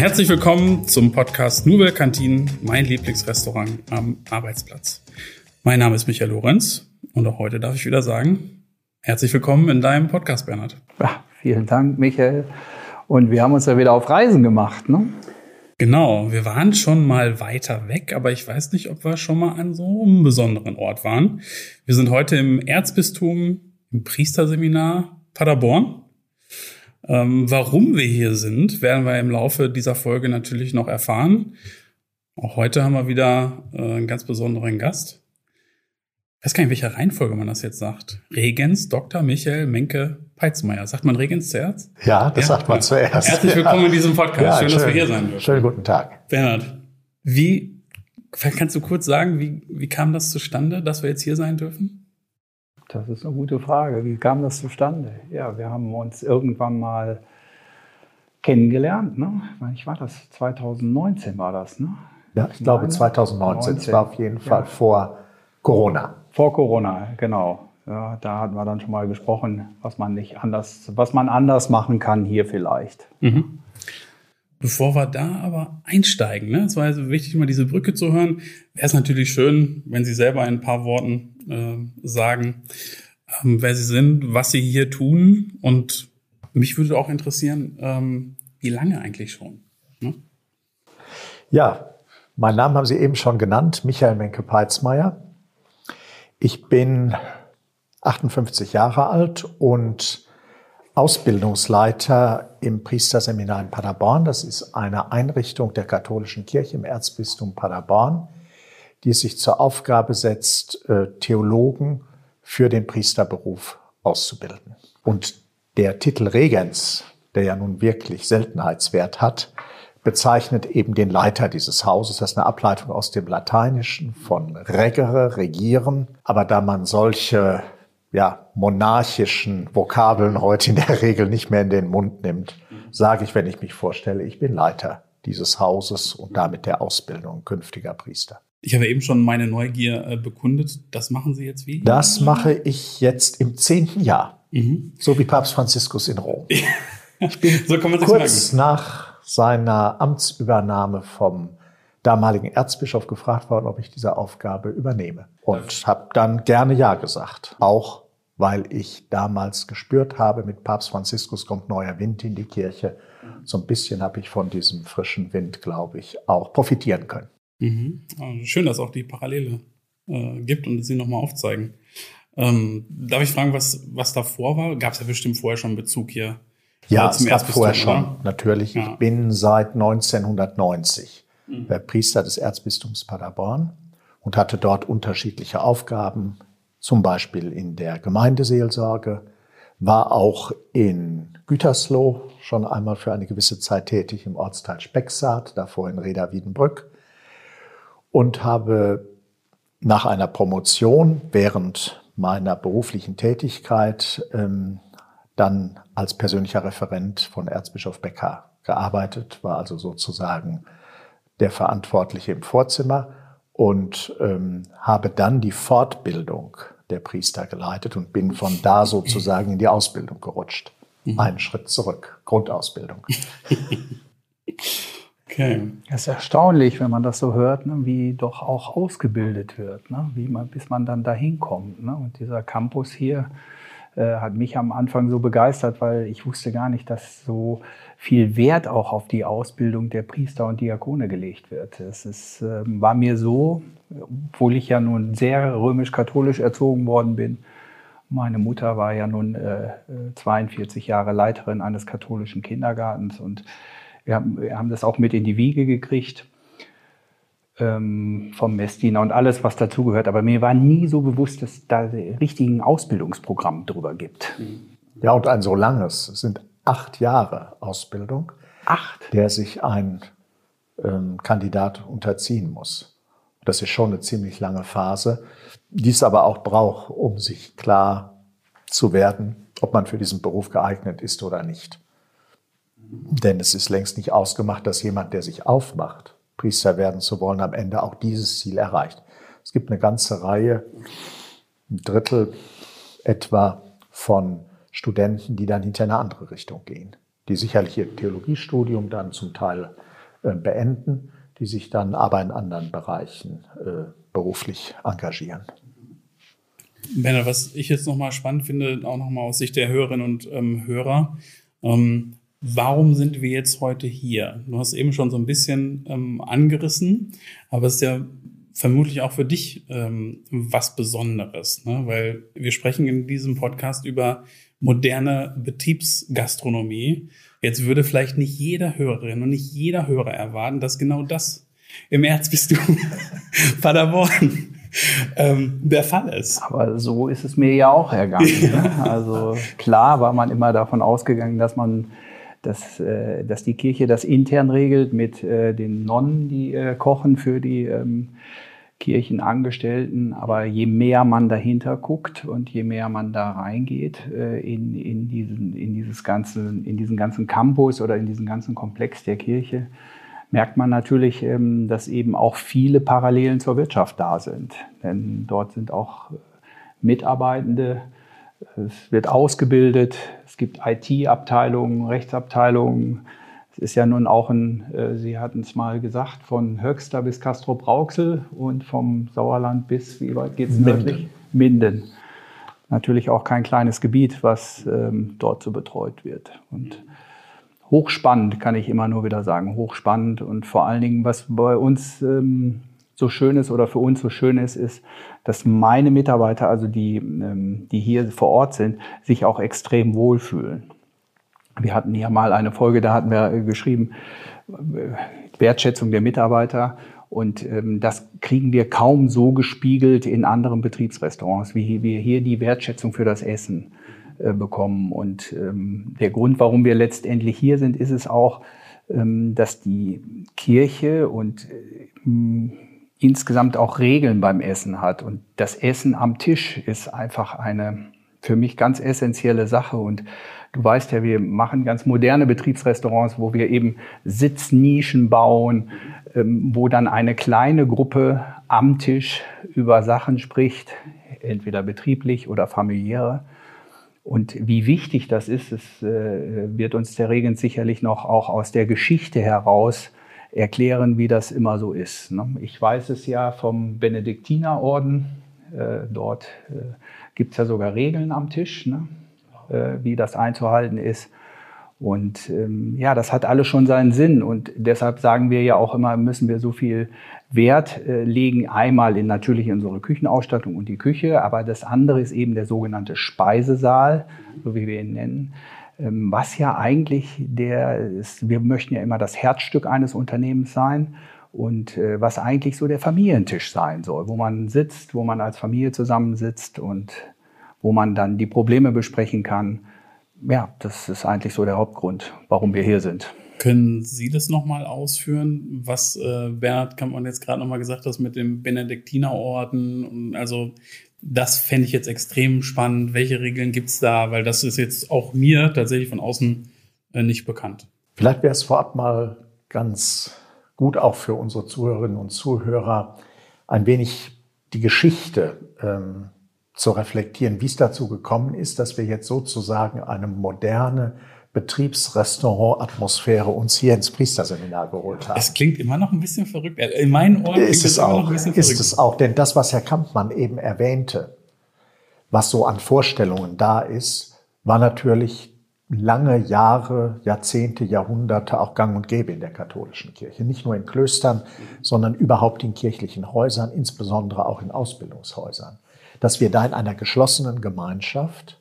Herzlich willkommen zum Podcast Nouvelle Kantine, mein Lieblingsrestaurant am Arbeitsplatz. Mein Name ist Michael Lorenz und auch heute darf ich wieder sagen, herzlich willkommen in deinem Podcast, Bernhard. Ja, vielen Dank, Michael. Und wir haben uns ja wieder auf Reisen gemacht, ne? Genau, wir waren schon mal weiter weg, aber ich weiß nicht, ob wir schon mal an so einem besonderen Ort waren. Wir sind heute im Erzbistum, im Priesterseminar Paderborn. Ähm, warum wir hier sind, werden wir im Laufe dieser Folge natürlich noch erfahren. Auch heute haben wir wieder äh, einen ganz besonderen Gast. Ich weiß gar nicht, welcher Reihenfolge man das jetzt sagt. Regens Dr. Michael Menke Peitzmeier. Sagt man Regens zuerst? Ja, das ja? sagt man ja. zuerst. Herzlich willkommen ja. in diesem Podcast. Schön, schön, dass wir hier sein dürfen. Schönen guten Tag. Bernhard, wie, kannst du kurz sagen, wie, wie kam das zustande, dass wir jetzt hier sein dürfen? Das ist eine gute Frage. Wie kam das zustande? Ja, wir haben uns irgendwann mal kennengelernt. Ne? Ich war das 2019 war das, ne? Ja, ich glaube 2019. Es war auf jeden Fall vor Corona. Vor Corona, genau. Ja, da hatten wir dann schon mal gesprochen, was man nicht anders, was man anders machen kann hier vielleicht. Mhm. Bevor wir da aber einsteigen, ne, es war also wichtig, mal diese Brücke zu hören, wäre es natürlich schön, wenn Sie selber in ein paar Worten äh, sagen, ähm, wer Sie sind, was Sie hier tun und mich würde auch interessieren, ähm, wie lange eigentlich schon? Ne? Ja, mein Name haben Sie eben schon genannt, Michael Menke-Peitzmeier. Ich bin 58 Jahre alt und Ausbildungsleiter im Priesterseminar in Paderborn. Das ist eine Einrichtung der katholischen Kirche im Erzbistum Paderborn, die sich zur Aufgabe setzt, äh, Theologen für den Priesterberuf auszubilden. Und der Titel Regens, der ja nun wirklich Seltenheitswert hat, bezeichnet eben den Leiter dieses Hauses. Das ist eine Ableitung aus dem Lateinischen von regere, regieren. Aber da man solche ja, monarchischen Vokabeln heute in der Regel nicht mehr in den Mund nimmt, sage ich, wenn ich mich vorstelle, ich bin Leiter dieses Hauses und damit der Ausbildung künftiger Priester. Ich habe eben schon meine Neugier äh, bekundet. Das machen Sie jetzt wie? Das mache ich jetzt im zehnten Jahr. Mhm. So wie Papst Franziskus in Rom. Ich bin so kurz nach seiner Amtsübernahme vom damaligen Erzbischof gefragt worden, ob ich diese Aufgabe übernehme. Und habe dann gerne Ja gesagt. Auch weil ich damals gespürt habe, mit Papst Franziskus kommt neuer Wind in die Kirche. So ein bisschen habe ich von diesem frischen Wind, glaube ich, auch profitieren können. Mhm. Also schön, dass auch die Parallele äh, gibt und sie nochmal aufzeigen. Ähm, darf ich fragen, was, was davor war? Gab es ja bestimmt vorher schon Bezug hier ja, es gab vorher schon, natürlich. Ja. Ich bin seit 1990 mhm. Priester des Erzbistums Paderborn und hatte dort unterschiedliche Aufgaben, zum Beispiel in der Gemeindeseelsorge, war auch in Gütersloh schon einmal für eine gewisse Zeit tätig im Ortsteil Specksaat, davor in Reda Wiedenbrück und habe nach einer Promotion während meiner beruflichen Tätigkeit ähm, dann als persönlicher Referent von Erzbischof Becker gearbeitet, war also sozusagen der Verantwortliche im Vorzimmer und ähm, habe dann die Fortbildung der Priester geleitet und bin von da sozusagen in die Ausbildung gerutscht. Mhm. Einen Schritt zurück, Grundausbildung. Okay. Es ist erstaunlich, wenn man das so hört, ne, wie doch auch ausgebildet wird, ne, wie man, bis man dann dahin kommt. Ne. Und dieser Campus hier, äh, hat mich am Anfang so begeistert, weil ich wusste gar nicht, dass so viel Wert auch auf die Ausbildung der Priester und Diakone gelegt wird. Es ist, äh, war mir so, obwohl ich ja nun sehr römisch-katholisch erzogen worden bin. Meine Mutter war ja nun äh, 42 Jahre Leiterin eines katholischen Kindergartens und wir haben, wir haben das auch mit in die Wiege gekriegt ähm, vom Messdiener und alles, was dazugehört. Aber mir war nie so bewusst, dass da richtigen Ausbildungsprogramm drüber gibt. Ja, und ein so langes. Es sind acht Jahre Ausbildung, acht. der sich ein ähm, Kandidat unterziehen muss. Das ist schon eine ziemlich lange Phase, die es aber auch braucht, um sich klar zu werden, ob man für diesen Beruf geeignet ist oder nicht. Denn es ist längst nicht ausgemacht, dass jemand, der sich aufmacht, Priester werden zu wollen, am Ende auch dieses Ziel erreicht. Es gibt eine ganze Reihe, ein Drittel etwa von Studenten, die dann hinter eine andere Richtung gehen, die sicherlich ihr Theologiestudium dann zum Teil äh, beenden, die sich dann aber in anderen Bereichen äh, beruflich engagieren. Bernhard, was ich jetzt nochmal spannend finde, auch nochmal aus Sicht der Hörerinnen und ähm, Hörer, ähm, warum sind wir jetzt heute hier? Du hast eben schon so ein bisschen ähm, angerissen, aber es ist ja vermutlich auch für dich ähm, was Besonderes, ne? weil wir sprechen in diesem Podcast über moderne Betriebsgastronomie. Jetzt würde vielleicht nicht jeder Hörerin und nicht jeder Hörer erwarten, dass genau das im Erzbistum Paderborn ähm, der Fall ist. Aber so ist es mir ja auch ergangen. Ne? Also klar war man immer davon ausgegangen, dass man dass, äh, dass die Kirche das intern regelt mit äh, den Nonnen, die äh, kochen für die ähm, Kirchenangestellten. Aber je mehr man dahinter guckt und je mehr man da reingeht äh, in, in, diesen, in, dieses ganze, in diesen ganzen Campus oder in diesen ganzen Komplex der Kirche, merkt man natürlich, ähm, dass eben auch viele Parallelen zur Wirtschaft da sind. Denn dort sind auch Mitarbeitende, es wird ausgebildet, es gibt IT-Abteilungen, Rechtsabteilungen. Ist ja nun auch ein, äh, Sie hatten es mal gesagt, von Höxter bis Castro Brauxel und vom Sauerland bis, wie weit geht es nördlich? Minden. Natürlich auch kein kleines Gebiet, was ähm, dort so betreut wird. Und hochspannend, kann ich immer nur wieder sagen, hochspannend. Und vor allen Dingen, was bei uns ähm, so schön ist oder für uns so schön ist, ist, dass meine Mitarbeiter, also die, ähm, die hier vor Ort sind, sich auch extrem wohlfühlen. Wir hatten ja mal eine Folge, da hatten wir geschrieben, äh, Wertschätzung der Mitarbeiter. Und ähm, das kriegen wir kaum so gespiegelt in anderen Betriebsrestaurants, wie wir hier die Wertschätzung für das Essen äh, bekommen. Und ähm, der Grund, warum wir letztendlich hier sind, ist es auch, ähm, dass die Kirche und äh, insgesamt auch Regeln beim Essen hat. Und das Essen am Tisch ist einfach eine für mich ganz essentielle Sache. Und du weißt ja, wir machen ganz moderne Betriebsrestaurants, wo wir eben Sitznischen bauen, ähm, wo dann eine kleine Gruppe am Tisch über Sachen spricht, entweder betrieblich oder familiäre. Und wie wichtig das ist, es äh, wird uns der Regen sicherlich noch auch aus der Geschichte heraus erklären, wie das immer so ist. Ne? Ich weiß es ja vom Benediktinerorden. Äh, dort äh, gibt es ja sogar Regeln am Tisch, ne? Wie das einzuhalten ist. Und ähm, ja, das hat alles schon seinen Sinn. Und deshalb sagen wir ja auch immer, müssen wir so viel Wert äh, legen. Einmal in natürlich unsere Küchenausstattung und die Küche, aber das andere ist eben der sogenannte Speisesaal, so wie wir ihn nennen. Ähm, was ja eigentlich der ist, wir möchten ja immer das Herzstück eines Unternehmens sein. Und äh, was eigentlich so der Familientisch sein soll, wo man sitzt, wo man als Familie zusammensitzt und wo man dann die Probleme besprechen kann ja, das ist eigentlich so der Hauptgrund, warum wir hier sind. Können Sie das nochmal ausführen, was äh, Bernhard Kampmann jetzt gerade nochmal gesagt hat mit dem Benediktinerorden? Also das fände ich jetzt extrem spannend. Welche Regeln gibt es da? Weil das ist jetzt auch mir tatsächlich von außen äh, nicht bekannt. Vielleicht wäre es vorab mal ganz gut auch für unsere Zuhörerinnen und Zuhörer ein wenig die Geschichte ähm, zu reflektieren, wie es dazu gekommen ist, dass wir jetzt sozusagen eine moderne Betriebsrestaurant-Atmosphäre uns hier ins Priesterseminar geholt haben. Es klingt immer noch ein bisschen verrückt. In meinen Ohren ist es, auch, ist verrückt. es auch. Denn das, was Herr Kampmann eben erwähnte, was so an Vorstellungen da ist, war natürlich lange Jahre, Jahrzehnte, Jahrhunderte auch gang und gäbe in der katholischen Kirche. Nicht nur in Klöstern, sondern überhaupt in kirchlichen Häusern, insbesondere auch in Ausbildungshäusern dass wir da in einer geschlossenen Gemeinschaft,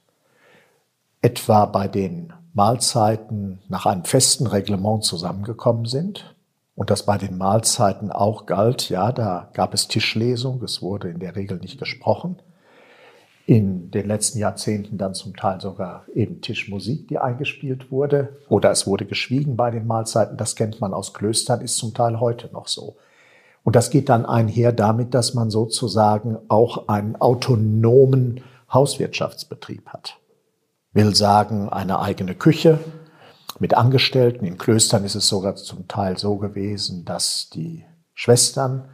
etwa bei den Mahlzeiten nach einem festen Reglement zusammengekommen sind und das bei den Mahlzeiten auch galt, ja, da gab es Tischlesung, es wurde in der Regel nicht gesprochen. In den letzten Jahrzehnten dann zum Teil sogar eben Tischmusik, die eingespielt wurde, oder es wurde geschwiegen bei den Mahlzeiten. Das kennt man aus Klöstern, ist zum Teil heute noch so. Und das geht dann einher damit, dass man sozusagen auch einen autonomen Hauswirtschaftsbetrieb hat. Will sagen, eine eigene Küche mit Angestellten. In Klöstern ist es sogar zum Teil so gewesen, dass die Schwestern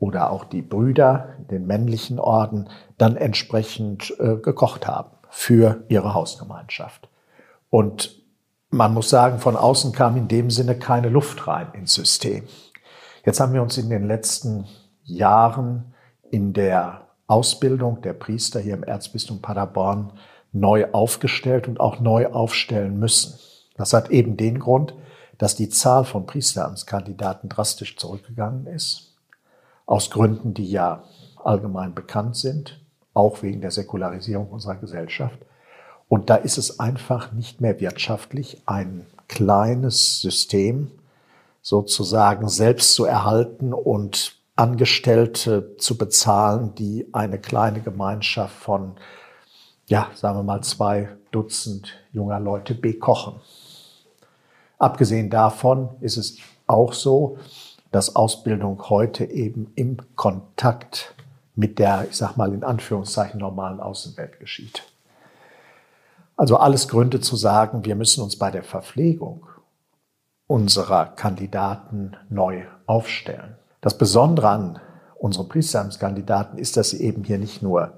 oder auch die Brüder in den männlichen Orden dann entsprechend äh, gekocht haben für ihre Hausgemeinschaft. Und man muss sagen, von außen kam in dem Sinne keine Luft rein ins System. Jetzt haben wir uns in den letzten Jahren in der Ausbildung der Priester hier im Erzbistum Paderborn neu aufgestellt und auch neu aufstellen müssen. Das hat eben den Grund, dass die Zahl von Priesteramtskandidaten drastisch zurückgegangen ist. Aus Gründen, die ja allgemein bekannt sind, auch wegen der Säkularisierung unserer Gesellschaft. Und da ist es einfach nicht mehr wirtschaftlich, ein kleines System sozusagen selbst zu erhalten und Angestellte zu bezahlen, die eine kleine Gemeinschaft von, ja, sagen wir mal, zwei Dutzend junger Leute bekochen. Abgesehen davon ist es auch so, dass Ausbildung heute eben im Kontakt mit der, ich sag mal in Anführungszeichen, normalen Außenwelt geschieht. Also alles Gründe zu sagen, wir müssen uns bei der Verpflegung unserer Kandidaten neu aufstellen. Das Besondere an unseren Priesteramtskandidaten ist, dass sie eben hier nicht nur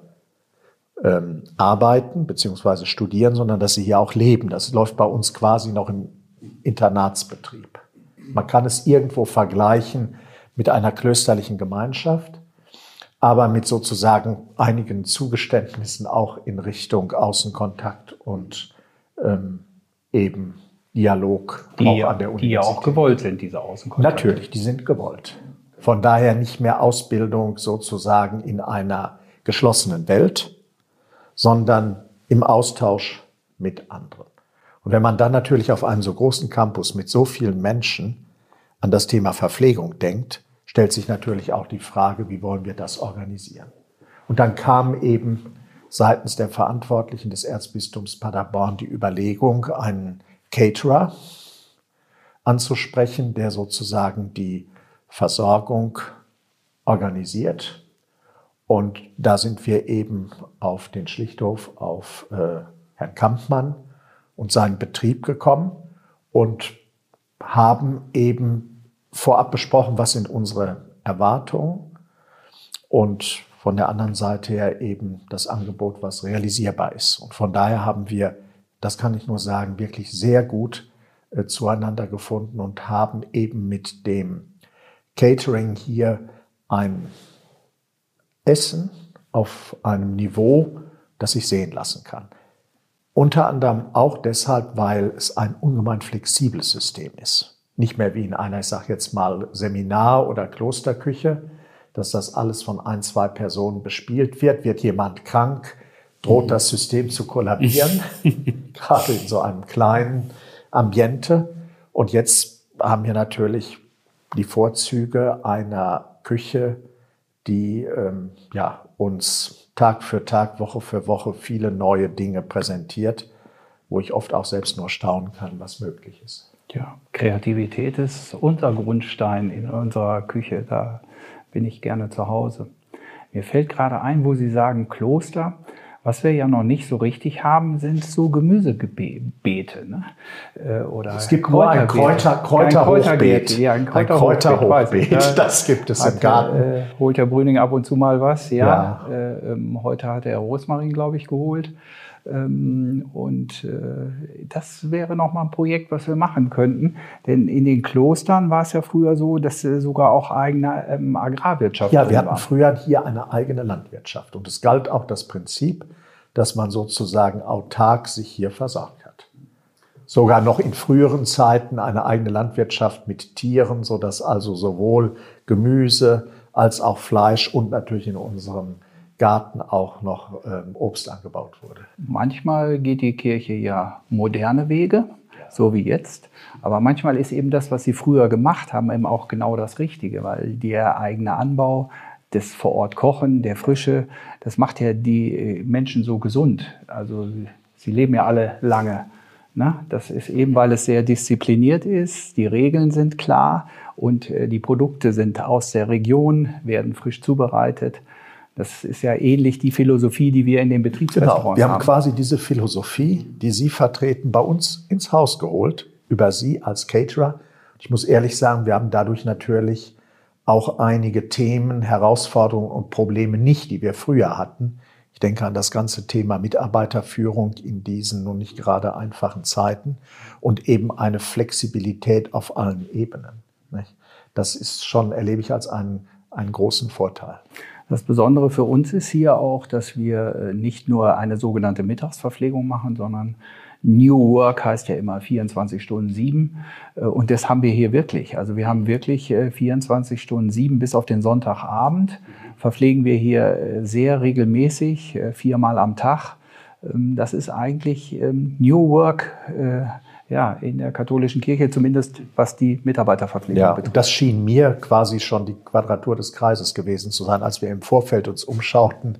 ähm, arbeiten bzw. studieren, sondern dass sie hier auch leben. Das läuft bei uns quasi noch im Internatsbetrieb. Man kann es irgendwo vergleichen mit einer klösterlichen Gemeinschaft, aber mit sozusagen einigen Zugeständnissen auch in Richtung Außenkontakt und ähm, eben Dialog die, auch an der Universität. Die ja auch gewollt sind, diese Außenkontakte. Natürlich, die sind gewollt. Von daher nicht mehr Ausbildung sozusagen in einer geschlossenen Welt, sondern im Austausch mit anderen. Und wenn man dann natürlich auf einem so großen Campus mit so vielen Menschen an das Thema Verpflegung denkt, stellt sich natürlich auch die Frage, wie wollen wir das organisieren? Und dann kam eben seitens der Verantwortlichen des Erzbistums Paderborn die Überlegung, einen Caterer anzusprechen, der sozusagen die Versorgung organisiert. Und da sind wir eben auf den Schlichthof, auf äh, Herrn Kampmann und seinen Betrieb gekommen und haben eben vorab besprochen, was sind unsere Erwartungen und von der anderen Seite her eben das Angebot, was realisierbar ist. Und von daher haben wir das kann ich nur sagen, wirklich sehr gut äh, zueinander gefunden und haben eben mit dem Catering hier ein Essen auf einem Niveau, das sich sehen lassen kann. Unter anderem auch deshalb, weil es ein ungemein flexibles System ist. Nicht mehr wie in einer, ich sage jetzt mal, Seminar- oder Klosterküche, dass das alles von ein, zwei Personen bespielt wird. Wird jemand krank, droht das System zu kollabieren, gerade in so einem kleinen Ambiente. Und jetzt haben wir natürlich die Vorzüge einer Küche, die ähm, ja, uns Tag für Tag, Woche für Woche viele neue Dinge präsentiert, wo ich oft auch selbst nur staunen kann, was möglich ist. Ja, Kreativität ist unser Grundstein in unserer Küche. Da bin ich gerne zu Hause. Mir fällt gerade ein, wo Sie sagen Kloster. Was wir ja noch nicht so richtig haben, sind so Gemüsebeete. Ne? Äh, oder es gibt nur ein Kräuter, Kräuterhochbeet. Ja, ein Kräuterhochbeet. Kräuter das gibt es hat, im Garten. Äh, holt der Brüning ab und zu mal was. Ja. ja. Äh, ähm, heute hat er Rosmarin, glaube ich, geholt. Ähm, und äh, das wäre nochmal ein Projekt, was wir machen könnten. Denn in den Klostern war es ja früher so, dass sogar auch eigene ähm, Agrarwirtschaft Ja, wir hatten war. früher hier eine eigene Landwirtschaft. Und es galt auch das Prinzip, dass man sozusagen autark sich hier versorgt hat. Sogar noch in früheren Zeiten eine eigene Landwirtschaft mit Tieren, sodass also sowohl Gemüse als auch Fleisch und natürlich in unserem Garten auch noch ähm, Obst angebaut wurde. Manchmal geht die Kirche ja moderne Wege, so wie jetzt. Aber manchmal ist eben das, was sie früher gemacht haben, eben auch genau das Richtige, weil der eigene Anbau, das vor Ort Kochen, der Frische, das macht ja die äh, Menschen so gesund. Also sie leben ja alle lange. Ne? Das ist eben, weil es sehr diszipliniert ist, die Regeln sind klar und äh, die Produkte sind aus der Region, werden frisch zubereitet. Das ist ja ähnlich die Philosophie, die wir in den Betriebsrestaurants genau. Wir haben quasi diese Philosophie, die Sie vertreten, bei uns ins Haus geholt, über Sie als Caterer. Ich muss ehrlich sagen, wir haben dadurch natürlich auch einige Themen, Herausforderungen und Probleme nicht, die wir früher hatten. Ich denke an das ganze Thema Mitarbeiterführung in diesen nun nicht gerade einfachen Zeiten und eben eine Flexibilität auf allen Ebenen. Das ist schon, erlebe ich als einen, einen großen Vorteil. Das Besondere für uns ist hier auch, dass wir äh, nicht nur eine sogenannte Mittagsverpflegung machen, sondern New Work heißt ja immer 24 Stunden sieben. Äh, und das haben wir hier wirklich. Also wir haben wirklich 24 äh, Stunden sieben bis auf den Sonntagabend. Verpflegen wir hier sehr regelmäßig, viermal am Tag. Ähm, das ist eigentlich ähm, New Work ja, in der katholischen Kirche, zumindest was die Mitarbeiterverpflegung ja, betrifft. Das schien mir quasi schon die Quadratur des Kreises gewesen zu sein, als wir im Vorfeld uns umschauten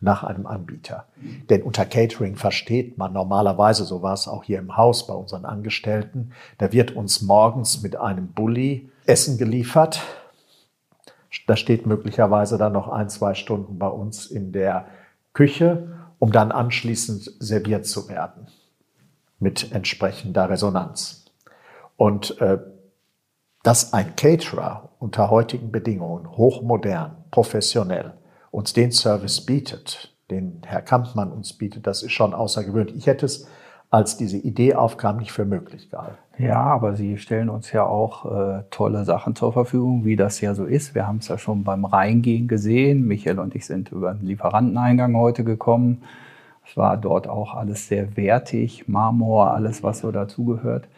nach einem Anbieter. Denn unter Catering versteht man normalerweise, so war es auch hier im Haus bei unseren Angestellten, da wird uns morgens mit einem Bulli Essen geliefert. Das steht möglicherweise dann noch ein, zwei Stunden bei uns in der Küche, um dann anschließend serviert zu werden mit entsprechender Resonanz. Und äh, dass ein Caterer unter heutigen Bedingungen hochmodern, professionell uns den Service bietet, den Herr Kampmann uns bietet, das ist schon außergewöhnlich. Ich hätte es, als diese Idee aufkam, nicht für möglich gehalten. Ja, aber Sie stellen uns ja auch äh, tolle Sachen zur Verfügung, wie das ja so ist. Wir haben es ja schon beim Reingehen gesehen. Michael und ich sind über den Lieferanteneingang heute gekommen. Es war dort auch alles sehr wertig, Marmor, alles, was so dazugehört.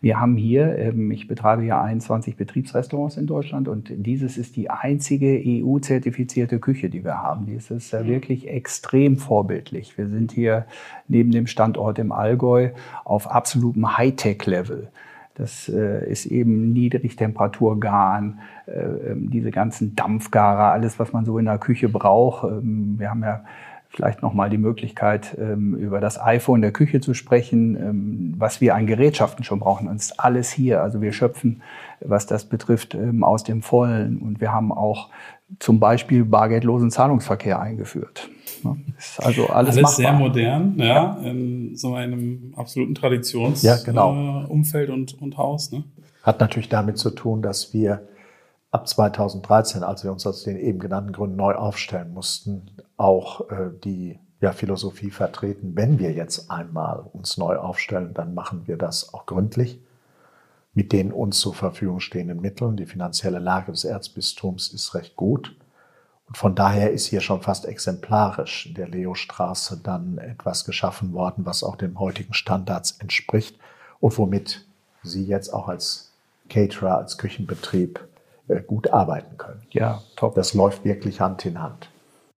Wir haben hier, ähm, ich betreibe hier 21 Betriebsrestaurants in Deutschland und dieses ist die einzige EU-zertifizierte Küche, die wir haben. Die ist mhm. wirklich extrem vorbildlich. Wir sind hier neben dem Standort im Allgäu auf absolutem Hightech-Level. Das äh, ist eben Niedrigtemperaturgaren, äh, ähm, diese ganzen Dampfgarer, alles, was man so in der Küche braucht. Ähm, wir haben ja vielleicht nochmal die Möglichkeit, ähm, über das iPhone der Küche zu sprechen, ähm, was wir an Gerätschaften schon brauchen. Und es ist alles hier. Also wir schöpfen, was das betrifft, ähm, aus dem Vollen. Und wir haben auch zum Beispiel bargeldlosen Zahlungsverkehr eingeführt. Ist also alles, alles sehr modern, ja, in so einem absoluten Traditionsumfeld ja, genau. äh, und, und Haus. Ne? Hat natürlich damit zu tun, dass wir ab 2013, als wir uns aus den eben genannten Gründen neu aufstellen mussten, auch äh, die ja, Philosophie vertreten, wenn wir jetzt einmal uns neu aufstellen, dann machen wir das auch gründlich mit den uns zur Verfügung stehenden Mitteln. Die finanzielle Lage des Erzbistums ist recht gut. Und von daher ist hier schon fast exemplarisch in der Leostraße dann etwas geschaffen worden, was auch den heutigen Standards entspricht und womit Sie jetzt auch als Caterer, als Küchenbetrieb gut arbeiten können. Ja, top. Das läuft wirklich Hand in Hand.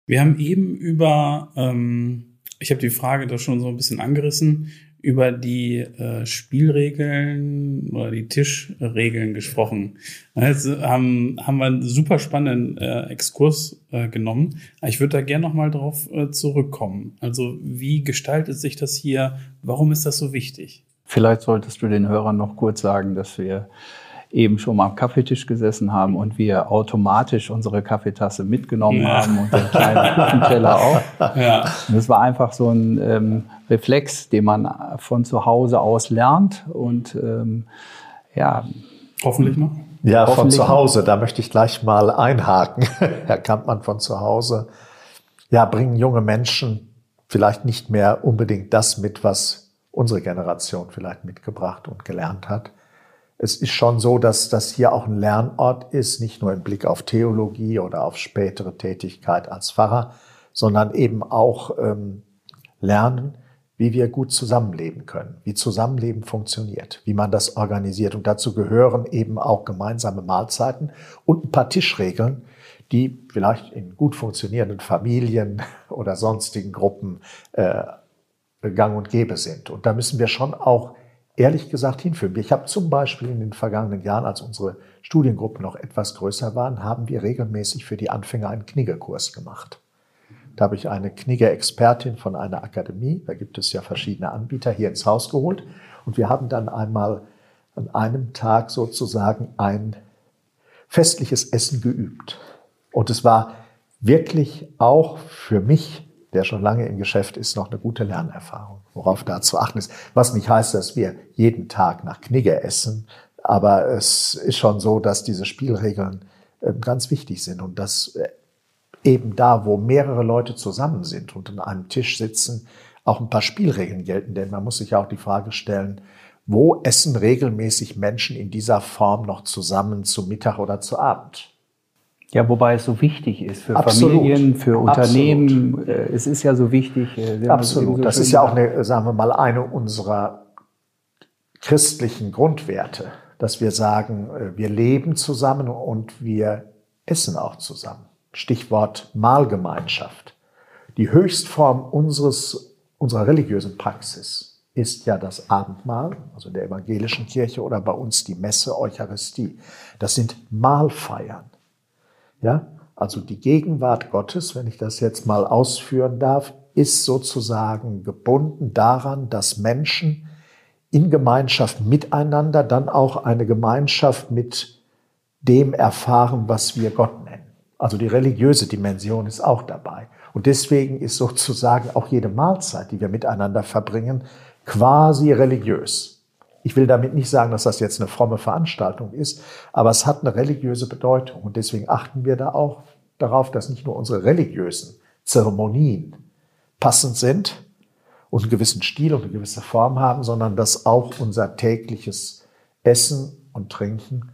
Wir haben eben über, ähm, ich habe die Frage da schon so ein bisschen angerissen, über die äh, Spielregeln oder die Tischregeln gesprochen. Jetzt haben, haben wir einen super spannenden äh, Exkurs äh, genommen. Ich würde da gerne nochmal drauf äh, zurückkommen. Also wie gestaltet sich das hier? Warum ist das so wichtig? Vielleicht solltest du den Hörern noch kurz sagen, dass wir eben schon mal am Kaffeetisch gesessen haben und wir automatisch unsere Kaffeetasse mitgenommen ja. haben und den kleinen Kuchenteller auch. Ja. Und das war einfach so ein ähm, Reflex, den man von zu Hause aus lernt und ähm, ja. Hoffentlich noch. Ja, von zu Hause, da möchte ich gleich mal einhaken. Herr Kampmann von zu Hause. Ja, bringen junge Menschen vielleicht nicht mehr unbedingt das mit, was unsere Generation vielleicht mitgebracht und gelernt hat es ist schon so, dass das hier auch ein Lernort ist, nicht nur im Blick auf Theologie oder auf spätere Tätigkeit als Pfarrer, sondern eben auch ähm, lernen, wie wir gut zusammenleben können, wie Zusammenleben funktioniert, wie man das organisiert. Und dazu gehören eben auch gemeinsame Mahlzeiten und ein paar Tischregeln, die vielleicht in gut funktionierenden Familien oder sonstigen Gruppen äh, gang und gäbe sind. Und da müssen wir schon auch ehrlich gesagt hinführen. Ich habe zum Beispiel in den vergangenen Jahren, als unsere Studiengruppen noch etwas größer waren, haben wir regelmäßig für die Anfänger einen Kniggerkurs gemacht. Da habe ich eine Knigger-Expertin von einer Akademie, da gibt es ja verschiedene Anbieter, hier ins Haus geholt. Und wir haben dann einmal an einem Tag sozusagen ein festliches Essen geübt. Und es war wirklich auch für mich der schon lange im Geschäft ist, noch eine gute Lernerfahrung, worauf da zu achten ist. Was nicht heißt, dass wir jeden Tag nach Knigge essen, aber es ist schon so, dass diese Spielregeln ähm, ganz wichtig sind und das äh, eben da, wo mehrere Leute zusammen sind und an einem Tisch sitzen, auch ein paar Spielregeln gelten. Denn man muss sich auch die Frage stellen, wo essen regelmäßig Menschen in dieser Form noch zusammen zu Mittag oder zu Abend? Ja, wobei es so wichtig ist für Absolut. Familien, für Unternehmen. Absolut. Äh, es ist ja so wichtig. Äh, Absolut. So das ist ja auch eine, sagen wir mal, eine unserer christlichen Grundwerte, dass wir sagen, äh, wir leben zusammen und wir essen auch zusammen. Stichwort Mahlgemeinschaft. Die Höchstform unseres, unserer religiösen Praxis ist ja das Abendmahl, also in der evangelischen Kirche oder bei uns die Messe, Eucharistie. Das sind Mahlfeiern. Ja, also die Gegenwart Gottes, wenn ich das jetzt mal ausführen darf, ist sozusagen gebunden daran, dass Menschen in Gemeinschaft miteinander dann auch eine Gemeinschaft mit dem erfahren, was wir Gott nennen. Also die religiöse Dimension ist auch dabei. Und deswegen ist sozusagen auch jede Mahlzeit, die wir miteinander verbringen, quasi religiös. Ich will damit nicht sagen, dass das jetzt eine fromme Veranstaltung ist, aber es hat eine religiöse Bedeutung. Und deswegen achten wir da auch darauf, dass nicht nur unsere religiösen Zeremonien passend sind und einen gewissen Stil und eine gewisse Form haben, sondern dass auch unser tägliches Essen und Trinken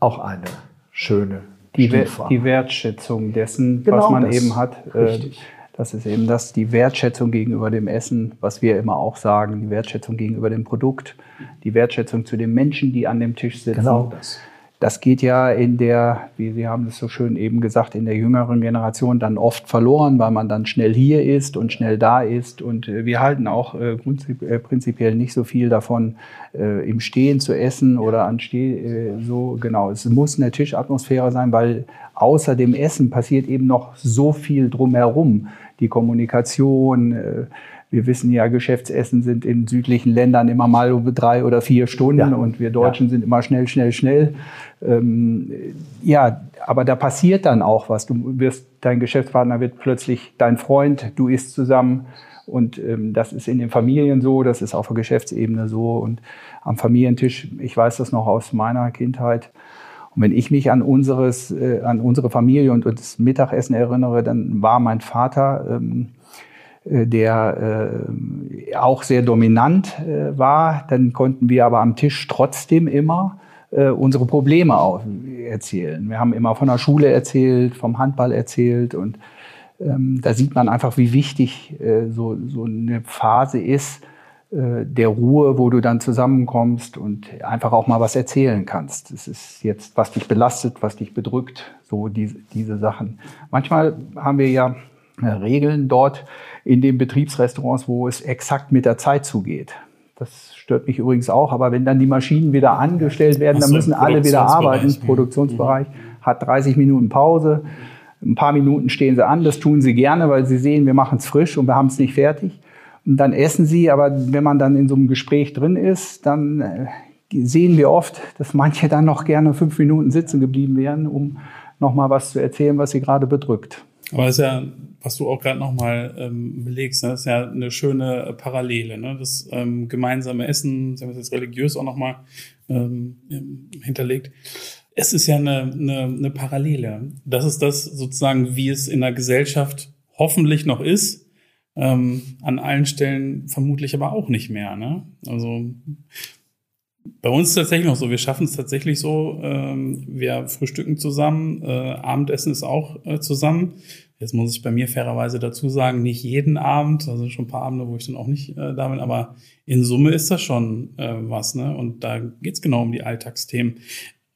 auch eine schöne die, die Wertschätzung dessen, genau was man eben hat. Äh, richtig. Das ist eben das, die Wertschätzung gegenüber dem Essen, was wir immer auch sagen, die Wertschätzung gegenüber dem Produkt, die Wertschätzung zu den Menschen, die an dem Tisch sitzen. Genau das. Das geht ja in der, wie Sie haben es so schön eben gesagt, in der jüngeren Generation dann oft verloren, weil man dann schnell hier ist und schnell da ist. Und äh, wir halten auch äh, äh, prinzipiell nicht so viel davon, im Stehen zu essen oder an Steh, so genau. Es muss eine Tischatmosphäre sein, weil außer dem Essen passiert eben noch so viel drumherum. Die Kommunikation, wir wissen ja, Geschäftsessen sind in südlichen Ländern immer mal um drei oder vier Stunden ja. und wir Deutschen ja. sind immer schnell, schnell, schnell. Ähm, ja, aber da passiert dann auch was. Du wirst, dein Geschäftspartner wird plötzlich dein Freund, du isst zusammen. Und ähm, das ist in den Familien so, das ist auf der Geschäftsebene so. Und am Familientisch, ich weiß das noch aus meiner Kindheit. Und wenn ich mich an, unseres, äh, an unsere Familie und, und das Mittagessen erinnere, dann war mein Vater ähm, äh, der äh, auch sehr dominant äh, war. Dann konnten wir aber am Tisch trotzdem immer äh, unsere Probleme auch erzählen. Wir haben immer von der Schule erzählt, vom Handball erzählt und ähm, da sieht man einfach, wie wichtig äh, so, so eine Phase ist äh, der Ruhe, wo du dann zusammenkommst und einfach auch mal was erzählen kannst. Das ist jetzt, was dich belastet, was dich bedrückt, so diese, diese Sachen. Manchmal haben wir ja Regeln dort in den Betriebsrestaurants, wo es exakt mit der Zeit zugeht. Das stört mich übrigens auch, aber wenn dann die Maschinen wieder angestellt werden, dann müssen alle wieder arbeiten. Das Produktionsbereich hat 30 Minuten Pause. Ein paar Minuten stehen sie an, das tun sie gerne, weil sie sehen, wir machen es frisch und wir haben es nicht fertig. Und dann essen sie, aber wenn man dann in so einem Gespräch drin ist, dann äh, sehen wir oft, dass manche dann noch gerne fünf Minuten sitzen geblieben wären, um nochmal was zu erzählen, was sie gerade bedrückt. Aber es ist ja was du auch gerade nochmal ähm, belegst, ne? das ist ja eine schöne Parallele. Ne? Das ähm, gemeinsame Essen, Sie haben es jetzt religiös auch nochmal ähm, hinterlegt. Es ist ja eine, eine, eine Parallele. Das ist das sozusagen, wie es in der Gesellschaft hoffentlich noch ist. Ähm, an allen Stellen vermutlich aber auch nicht mehr. Ne? Also bei uns ist es tatsächlich noch so, wir schaffen es tatsächlich so, ähm, wir frühstücken zusammen, äh, Abendessen ist auch äh, zusammen. Jetzt muss ich bei mir fairerweise dazu sagen, nicht jeden Abend, also schon ein paar Abende, wo ich dann auch nicht äh, da bin, aber in Summe ist das schon äh, was, ne? Und da geht's genau um die Alltagsthemen.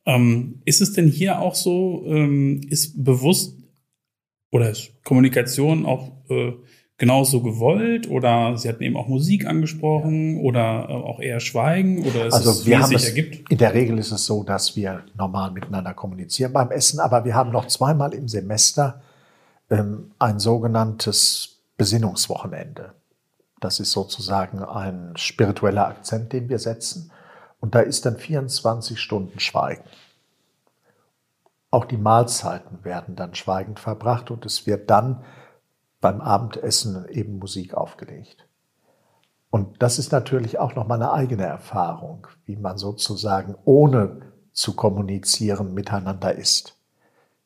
Ähm, ist es denn hier auch so, ähm, ist bewusst oder ist Kommunikation auch äh, genauso gewollt oder Sie hatten eben auch Musik angesprochen oder äh, auch eher Schweigen oder ist also es, wir haben es, ergibt? In der Regel ist es so, dass wir normal miteinander kommunizieren beim Essen, aber wir haben noch zweimal im Semester ähm, ein sogenanntes Besinnungswochenende. Das ist sozusagen ein spiritueller Akzent, den wir setzen. Und da ist dann 24 Stunden Schweigen. Auch die Mahlzeiten werden dann schweigend verbracht und es wird dann beim Abendessen eben Musik aufgelegt. Und das ist natürlich auch nochmal eine eigene Erfahrung, wie man sozusagen ohne zu kommunizieren miteinander ist.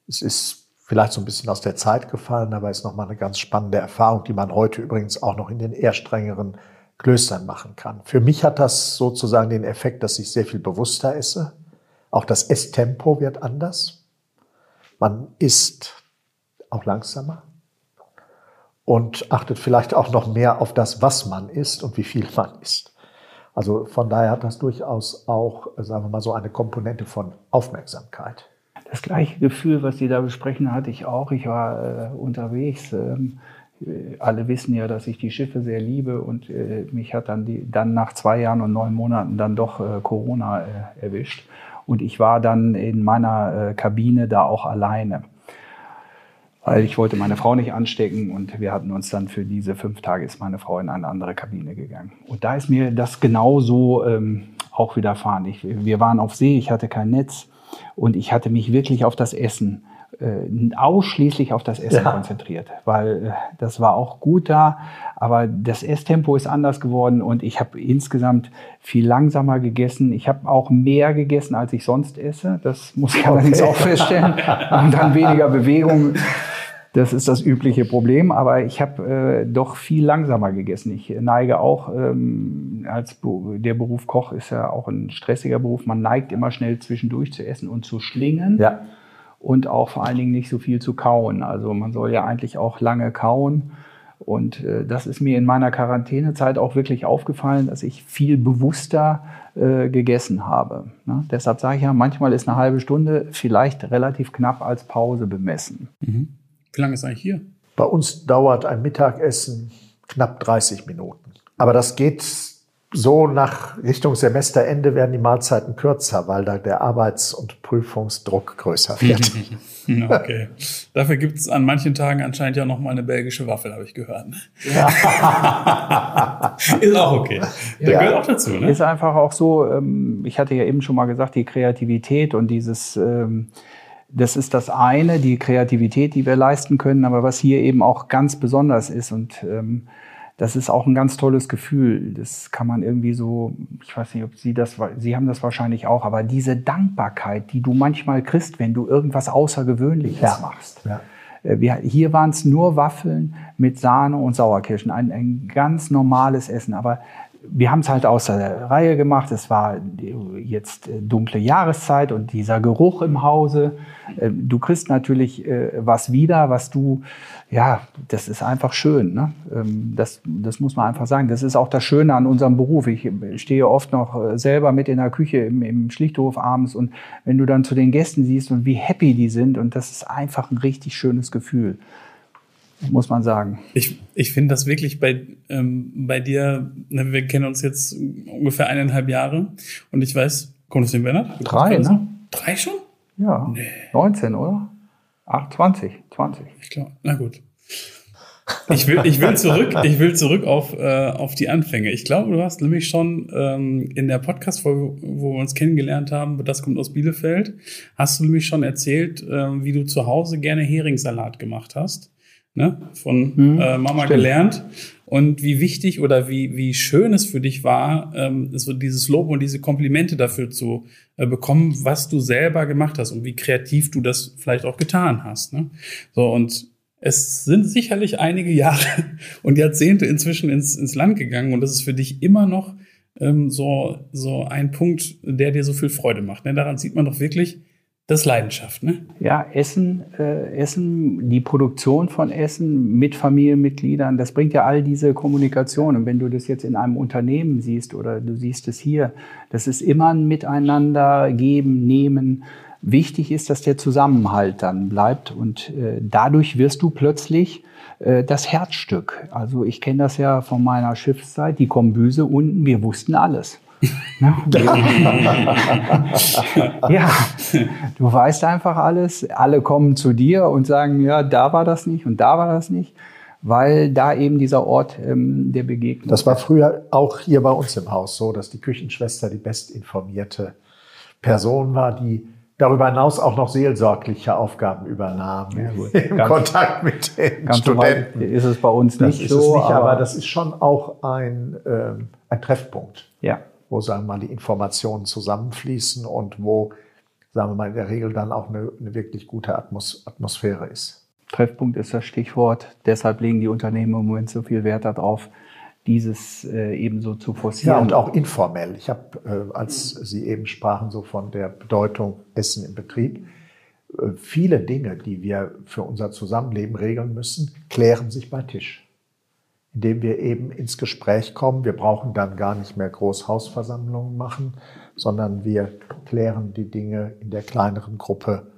Es ist vielleicht so ein bisschen aus der Zeit gefallen, aber ist nochmal eine ganz spannende Erfahrung, die man heute übrigens auch noch in den eher strengeren Klöstern machen kann. Für mich hat das sozusagen den Effekt, dass ich sehr viel bewusster esse. Auch das Esstempo wird anders. Man isst auch langsamer und achtet vielleicht auch noch mehr auf das, was man isst und wie viel man isst. Also von daher hat das durchaus auch, sagen wir mal, so eine Komponente von Aufmerksamkeit. Das gleiche Gefühl, was Sie da besprechen, hatte ich auch. Ich war äh, unterwegs. Ähm, alle wissen ja, dass ich die Schiffe sehr liebe und äh, mich hat dann, die, dann nach zwei Jahren und neun Monaten dann doch äh, Corona äh, erwischt. Und ich war dann in meiner äh, Kabine da auch alleine weil ich wollte meine Frau nicht anstecken und wir hatten uns dann für diese fünf Tage ist meine Frau in eine andere Kabine gegangen. Und da ist mir das genauso ähm, auch widerfahren. Ich, wir waren auf See, ich hatte kein Netz und ich hatte mich wirklich auf das Essen äh, ausschließlich auf das Essen ja. konzentriert, weil äh, das war auch gut da, aber das Esstempo ist anders geworden und ich habe insgesamt viel langsamer gegessen. Ich habe auch mehr gegessen, als ich sonst esse. Das muss ich okay. allerdings auch feststellen. Und dann weniger Bewegung. Das ist das übliche Problem, aber ich habe äh, doch viel langsamer gegessen. Ich neige auch, ähm, als der Beruf Koch ist ja auch ein stressiger Beruf, man neigt immer schnell zwischendurch zu essen und zu schlingen. Ja. Und auch vor allen Dingen nicht so viel zu kauen. Also man soll ja eigentlich auch lange kauen. Und äh, das ist mir in meiner Quarantänezeit auch wirklich aufgefallen, dass ich viel bewusster äh, gegessen habe. Ne? Deshalb sage ich ja, manchmal ist eine halbe Stunde vielleicht relativ knapp als Pause bemessen. Mhm. Wie lange ist eigentlich hier? Bei uns dauert ein Mittagessen knapp 30 Minuten. Aber das geht so nach Richtung Semesterende werden die Mahlzeiten kürzer, weil da der Arbeits- und Prüfungsdruck größer wird. okay. Dafür gibt es an manchen Tagen anscheinend ja noch mal eine belgische Waffel, habe ich gehört. Ja. ist auch okay. Da ja. gehört auch dazu. Ne? Ist einfach auch so, ähm, ich hatte ja eben schon mal gesagt, die Kreativität und dieses ähm, das ist das eine, die Kreativität, die wir leisten können, aber was hier eben auch ganz besonders ist und ähm, das ist auch ein ganz tolles Gefühl. Das kann man irgendwie so, ich weiß nicht, ob Sie das, Sie haben das wahrscheinlich auch, aber diese Dankbarkeit, die du manchmal kriegst, wenn du irgendwas Außergewöhnliches ja. machst. Ja. Äh, wir, hier waren es nur Waffeln mit Sahne und Sauerkirschen, ein, ein ganz normales Essen. Aber wir haben es halt aus der Reihe gemacht. Es war jetzt äh, dunkle Jahreszeit und dieser Geruch im Hause. Äh, du kriegst natürlich äh, was wieder, was du, ja, das ist einfach schön. Ne? Ähm, das, das muss man einfach sagen. Das ist auch das Schöne an unserem Beruf. Ich stehe oft noch selber mit in der Küche im, im Schlichthof abends und wenn du dann zu den Gästen siehst und wie happy die sind und das ist einfach ein richtig schönes Gefühl muss man sagen. Ich, ich finde das wirklich bei, ähm, bei dir, ne, wir kennen uns jetzt ungefähr eineinhalb Jahre und ich weiß, kommt es dem Bernhard? Drei, ne? Drei schon? Ja. Nee. 19, oder? Ach, 20, 20. Ich glaube, na gut. Ich will, ich will zurück, ich will zurück auf, äh, auf die Anfänge. Ich glaube, du hast nämlich schon ähm, in der Podcast-Folge, wo wir uns kennengelernt haben, das kommt aus Bielefeld, hast du nämlich schon erzählt, äh, wie du zu Hause gerne Heringssalat gemacht hast ne, von mhm, äh, Mama stimmt. gelernt und wie wichtig oder wie, wie schön es für dich war, ähm, so dieses Lob und diese Komplimente dafür zu äh, bekommen, was du selber gemacht hast und wie kreativ du das vielleicht auch getan hast. Ne? So und es sind sicherlich einige Jahre und Jahrzehnte inzwischen ins, ins Land gegangen und das ist für dich immer noch ähm, so, so ein Punkt, der dir so viel Freude macht. Ne? Daran sieht man doch wirklich, das ist Leidenschaft, ne? Ja, Essen, äh, Essen, die Produktion von Essen mit Familienmitgliedern, das bringt ja all diese Kommunikation. Und wenn du das jetzt in einem Unternehmen siehst oder du siehst es hier, das ist immer ein Miteinander geben, nehmen. Wichtig ist, dass der Zusammenhalt dann bleibt und äh, dadurch wirst du plötzlich äh, das Herzstück. Also ich kenne das ja von meiner Schiffszeit, die Kombüse unten, wir wussten alles. ja, du weißt einfach alles. Alle kommen zu dir und sagen, ja, da war das nicht und da war das nicht, weil da eben dieser Ort ähm, der Begegnung. Das war früher auch hier bei uns im Haus so, dass die Küchenschwester die bestinformierte Person war, die darüber hinaus auch noch seelsorgliche Aufgaben übernahm ja, im ganz, Kontakt mit den ganz Studenten. So ist es bei uns das nicht so, nicht, aber, aber, das ist schon auch ein, ähm, ein Treffpunkt. Ja wo, sagen wir mal, die Informationen zusammenfließen und wo sagen wir mal, in der Regel dann auch eine, eine wirklich gute Atmos Atmosphäre ist. Treffpunkt ist das Stichwort. Deshalb legen die Unternehmen im Moment so viel Wert darauf, dieses äh, ebenso zu forcieren. Ja, und auch informell. Ich habe, äh, als Sie eben sprachen, so von der Bedeutung Essen im Betrieb, äh, viele Dinge, die wir für unser Zusammenleben regeln müssen, klären sich bei Tisch. Indem wir eben ins Gespräch kommen. Wir brauchen dann gar nicht mehr Großhausversammlungen machen, sondern wir klären die Dinge in der kleineren Gruppe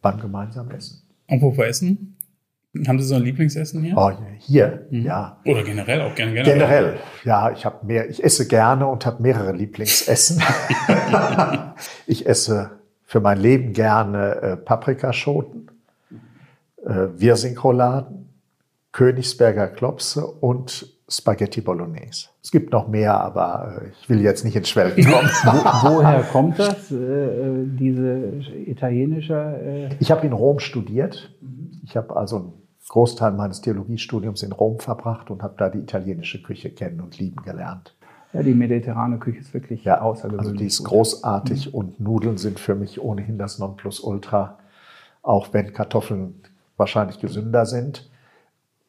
beim gemeinsamen Essen. Apropos Essen, haben Sie so ein Lieblingsessen hier? Oh, hier, mhm. ja. Oder generell auch gerne generell. Generell, ja. Ich habe mehr. Ich esse gerne und habe mehrere Lieblingsessen. ich esse für mein Leben gerne äh, Paprikaschoten, äh, Wirsingrouladen, Königsberger Klopse und Spaghetti Bolognese. Es gibt noch mehr, aber äh, ich will jetzt nicht ins Schwelgen kommen. Wo, woher kommt das, äh, äh, diese italienische? Äh ich habe in Rom studiert. Ich habe also einen Großteil meines Theologiestudiums in Rom verbracht und habe da die italienische Küche kennen und lieben gelernt. Ja, die mediterrane Küche ist wirklich ja, außergewöhnlich. Also die ist großartig mhm. und Nudeln sind für mich ohnehin das Nonplusultra, auch wenn Kartoffeln wahrscheinlich gesünder sind.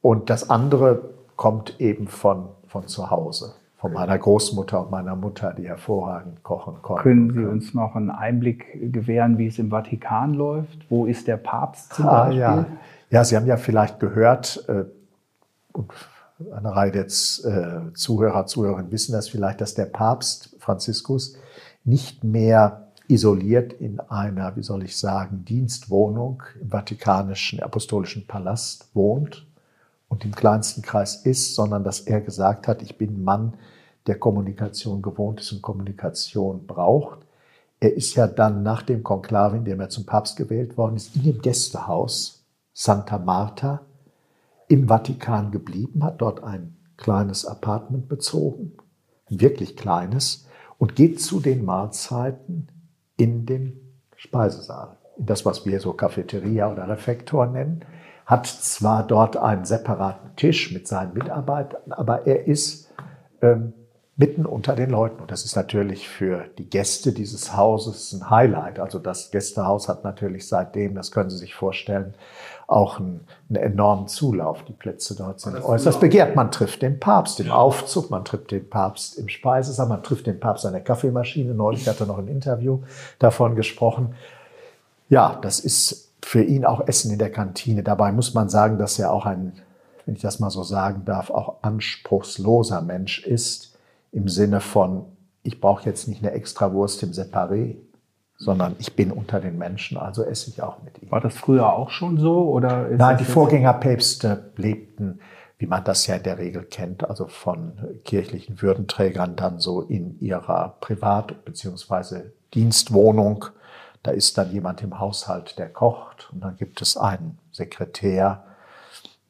Und das andere kommt eben von, von zu Hause, von meiner Großmutter und meiner Mutter, die hervorragend kochen konnten. Können Sie uns noch einen Einblick gewähren, wie es im Vatikan läuft? Wo ist der Papst zum ah, Beispiel? Ja. ja, Sie haben ja vielleicht gehört, äh, und eine Reihe der äh, Zuhörer, Zuhörerinnen wissen das vielleicht, dass der Papst Franziskus nicht mehr isoliert in einer, wie soll ich sagen, Dienstwohnung im Vatikanischen Apostolischen Palast wohnt und im kleinsten Kreis ist, sondern dass er gesagt hat, ich bin Mann, der Kommunikation gewohnt ist und Kommunikation braucht. Er ist ja dann nach dem Konklave, in dem er zum Papst gewählt worden ist, in dem Gästehaus Santa Marta im Vatikan geblieben, hat dort ein kleines Apartment bezogen, ein wirklich kleines, und geht zu den Mahlzeiten in den Speisesaal, in das, was wir so Cafeteria oder Refektor nennen, hat zwar dort einen separaten Tisch mit seinen Mitarbeitern, aber er ist ähm, mitten unter den Leuten. Und das ist natürlich für die Gäste dieses Hauses ein Highlight. Also das Gästehaus hat natürlich seitdem, das können Sie sich vorstellen, auch einen, einen enormen Zulauf. Die Plätze dort sind äußerst begehrt. Man trifft den Papst im ja. Aufzug, man trifft den Papst im Speisesaal, man trifft den Papst an der Kaffeemaschine. Neulich hat er noch im Interview davon gesprochen. Ja, das ist für ihn auch Essen in der Kantine. Dabei muss man sagen, dass er auch ein, wenn ich das mal so sagen darf, auch anspruchsloser Mensch ist. Im Sinne von, ich brauche jetzt nicht eine extra Wurst im Separé, sondern ich bin unter den Menschen, also esse ich auch mit ihm. War das früher auch schon so? Oder Nein, die Vorgängerpäpste lebten, wie man das ja in der Regel kennt, also von kirchlichen Würdenträgern dann so in ihrer Privat- bzw. Dienstwohnung. Da ist dann jemand im Haushalt, der kocht und dann gibt es einen Sekretär,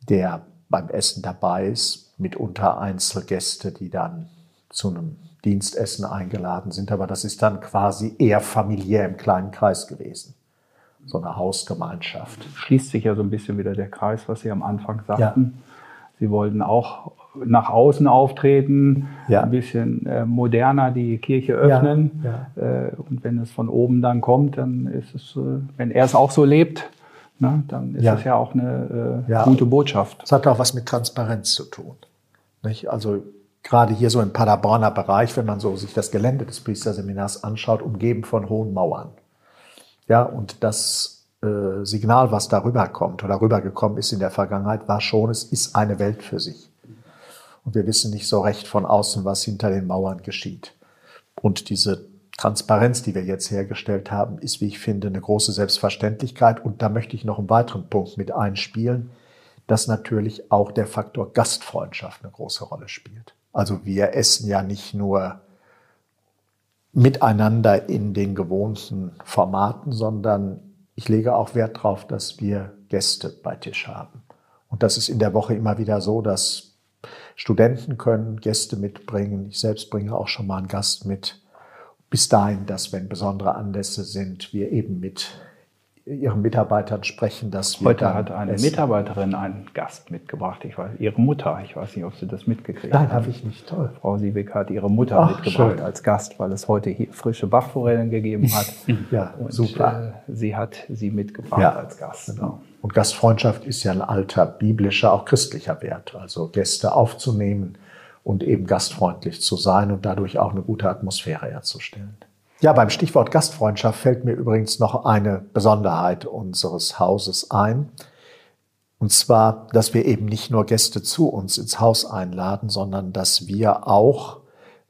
der beim Essen dabei ist, mitunter Einzelgäste, die dann zu einem Dienstessen eingeladen sind, aber das ist dann quasi eher familiär im kleinen Kreis gewesen. So eine Hausgemeinschaft. Schließt sich ja so ein bisschen wieder der Kreis, was Sie am Anfang sagten. Ja. Sie wollten auch nach außen auftreten, ja. ein bisschen äh, moderner die Kirche öffnen. Ja. Ja. Äh, und wenn es von oben dann kommt, dann ist es, äh, wenn er es auch so lebt, ne, dann ist es ja auch eine äh, gute Botschaft. Es hat auch was mit Transparenz zu tun. Nicht? Also gerade hier so im Paderborner Bereich, wenn man so sich das Gelände des Priesterseminars anschaut, umgeben von hohen Mauern. Ja, und das äh, Signal, was darüber kommt oder rübergekommen ist in der Vergangenheit, war schon, es ist eine Welt für sich. Und wir wissen nicht so recht von außen, was hinter den Mauern geschieht. Und diese Transparenz, die wir jetzt hergestellt haben, ist, wie ich finde, eine große Selbstverständlichkeit. Und da möchte ich noch einen weiteren Punkt mit einspielen, dass natürlich auch der Faktor Gastfreundschaft eine große Rolle spielt. Also wir essen ja nicht nur miteinander in den gewohnten Formaten, sondern ich lege auch Wert darauf, dass wir Gäste bei Tisch haben. Und das ist in der Woche immer wieder so, dass Studenten können Gäste mitbringen. Ich selbst bringe auch schon mal einen Gast mit. Bis dahin, dass wenn besondere Anlässe sind, wir eben mit Ihren Mitarbeitern sprechen, dass wir. Heute hat eine essen. Mitarbeiterin einen Gast mitgebracht. Ich weiß, ihre Mutter. Ich weiß nicht, ob Sie das mitgekriegt haben. Nein, habe ich nicht. Toll. Frau Siebig hat ihre Mutter Ach, mitgebracht schön. als Gast, weil es heute frische Bachforellen gegeben hat. ja, Und, super. Äh, sie hat sie mitgebracht ja, als Gast. Genau. Und Gastfreundschaft ist ja ein alter biblischer, auch christlicher Wert. Also Gäste aufzunehmen und eben gastfreundlich zu sein und dadurch auch eine gute Atmosphäre herzustellen. Ja, beim Stichwort Gastfreundschaft fällt mir übrigens noch eine Besonderheit unseres Hauses ein. Und zwar, dass wir eben nicht nur Gäste zu uns ins Haus einladen, sondern dass wir auch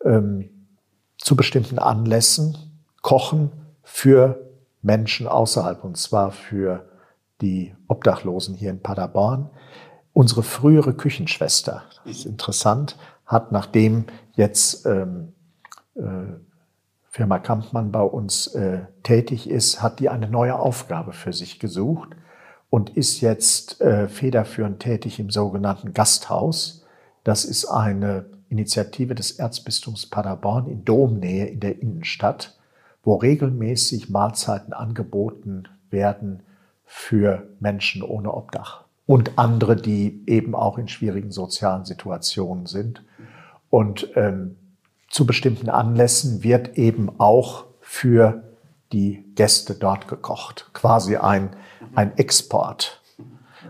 ähm, zu bestimmten Anlässen kochen für Menschen außerhalb, und zwar für die Obdachlosen hier in Paderborn. Unsere frühere Küchenschwester, das ist interessant, hat nachdem jetzt ähm, äh, Firma Kampmann bei uns äh, tätig ist, hat die eine neue Aufgabe für sich gesucht und ist jetzt äh, federführend tätig im sogenannten Gasthaus. Das ist eine Initiative des Erzbistums Paderborn in Domnähe in der Innenstadt, wo regelmäßig Mahlzeiten angeboten werden für Menschen ohne Obdach und andere, die eben auch in schwierigen sozialen Situationen sind. Und ähm, zu bestimmten Anlässen wird eben auch für die Gäste dort gekocht. Quasi ein, ein Export.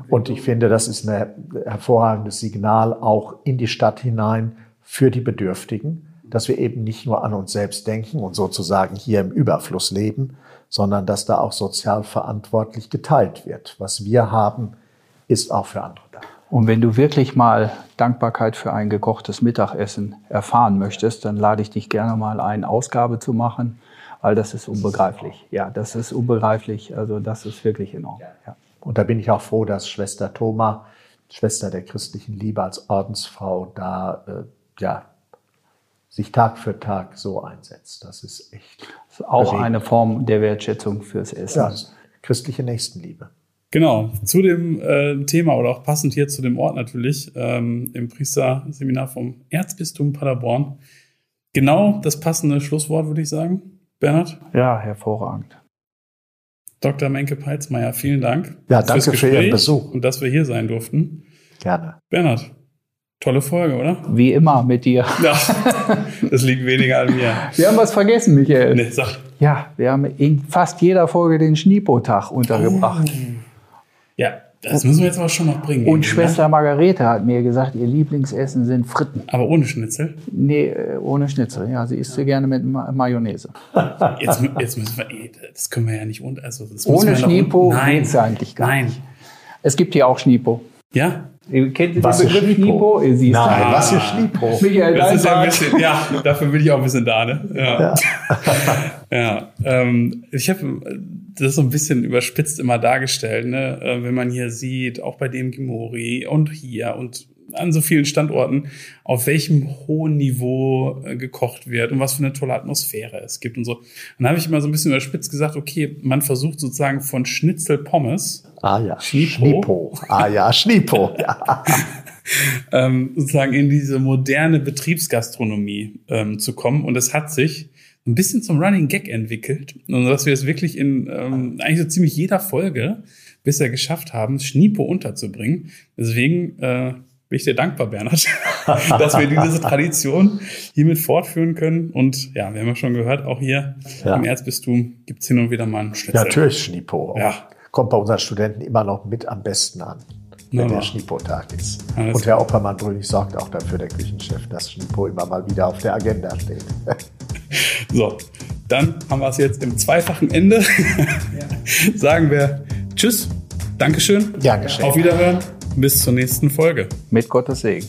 Und ich finde, das ist ein hervorragendes Signal auch in die Stadt hinein für die Bedürftigen, dass wir eben nicht nur an uns selbst denken und sozusagen hier im Überfluss leben, sondern dass da auch sozial verantwortlich geteilt wird. Was wir haben, ist auch für andere da. Und wenn du wirklich mal Dankbarkeit für ein gekochtes Mittagessen erfahren möchtest, dann lade ich dich gerne mal ein, Ausgabe zu machen, weil das ist unbegreiflich. Ja, das ist unbegreiflich. Also das ist wirklich enorm. Ja. Und da bin ich auch froh, dass Schwester Thoma, Schwester der christlichen Liebe als Ordensfrau, da äh, ja, sich Tag für Tag so einsetzt. Das ist echt. Das ist auch bewegend. eine Form der Wertschätzung fürs Essen. Ja, christliche Nächstenliebe. Genau, zu dem äh, Thema oder auch passend hier zu dem Ort natürlich, ähm, im Priesterseminar vom Erzbistum Paderborn. Genau das passende Schlusswort, würde ich sagen. Bernhard? Ja, hervorragend. Dr. Menke Peitzmeier, vielen Dank. Ja, danke für Ihren Besuch. Und dass wir hier sein durften. Gerne. Bernhard, tolle Folge, oder? Wie immer mit dir. Ja, das liegt weniger an mir. Wir haben was vergessen, Michael. Nee, sag. Ja, wir haben in fast jeder Folge den Schnipo-Tag untergebracht. Oh. Ja, das müssen wir jetzt aber schon noch bringen. Und Schwester ne? Margarete hat mir gesagt, ihr Lieblingsessen sind Fritten. Aber ohne Schnitzel? Nee, äh, ohne Schnitzel. Ja, sie isst sie gerne mit Ma Mayonnaise. Jetzt, jetzt müssen wir, das können wir ja nicht und also Ohne Schnipo nein, ja eigentlich gar nein. nicht. Es gibt hier auch Schnipo. Ja? Kennt ihr was den Begriff Schnipo? Sie ist Nein, was ist Schnipo? Michael, das ist ja, ein bisschen, ja, dafür bin ich auch ein bisschen da, ne? Ja. Ja, ja ähm, ich habe das so ein bisschen überspitzt immer dargestellt, ne? Äh, wenn man hier sieht, auch bei dem Gimori und hier und an so vielen Standorten, auf welchem hohen Niveau äh, gekocht wird und was für eine tolle Atmosphäre es gibt und so. Dann habe ich immer so ein bisschen überspitzt gesagt, okay, man versucht sozusagen von Schnitzel Pommes. Ah ja, Schnipo. Ah ja, Schnipo. Ja. ähm, sozusagen in diese moderne Betriebsgastronomie ähm, zu kommen. Und es hat sich ein bisschen zum Running Gag entwickelt. Und dass wir es wirklich in ähm, eigentlich so ziemlich jeder Folge bisher geschafft haben, Schnipo unterzubringen. Deswegen äh, bin ich dir dankbar, Bernhard, dass wir diese Tradition hiermit fortführen können. Und ja, wir haben ja schon gehört, auch hier ja. im Erzbistum gibt's hin und wieder mal einen Schnitzel. Natürlich Schnipo. Ja. Kommt bei unseren Studenten immer noch mit am besten an wenn ja. der Schnipo-Tag ist. Alles und Herr Oppermann-Brünig sorgt auch dafür, der Küchenchef, dass Schnipo immer mal wieder auf der Agenda steht. so, dann haben wir es jetzt im zweifachen Ende. Ja. Sagen wir Tschüss, Dankeschön. Geschehen. Auf Wiederhören. Bis zur nächsten Folge. Mit Gottes Segen.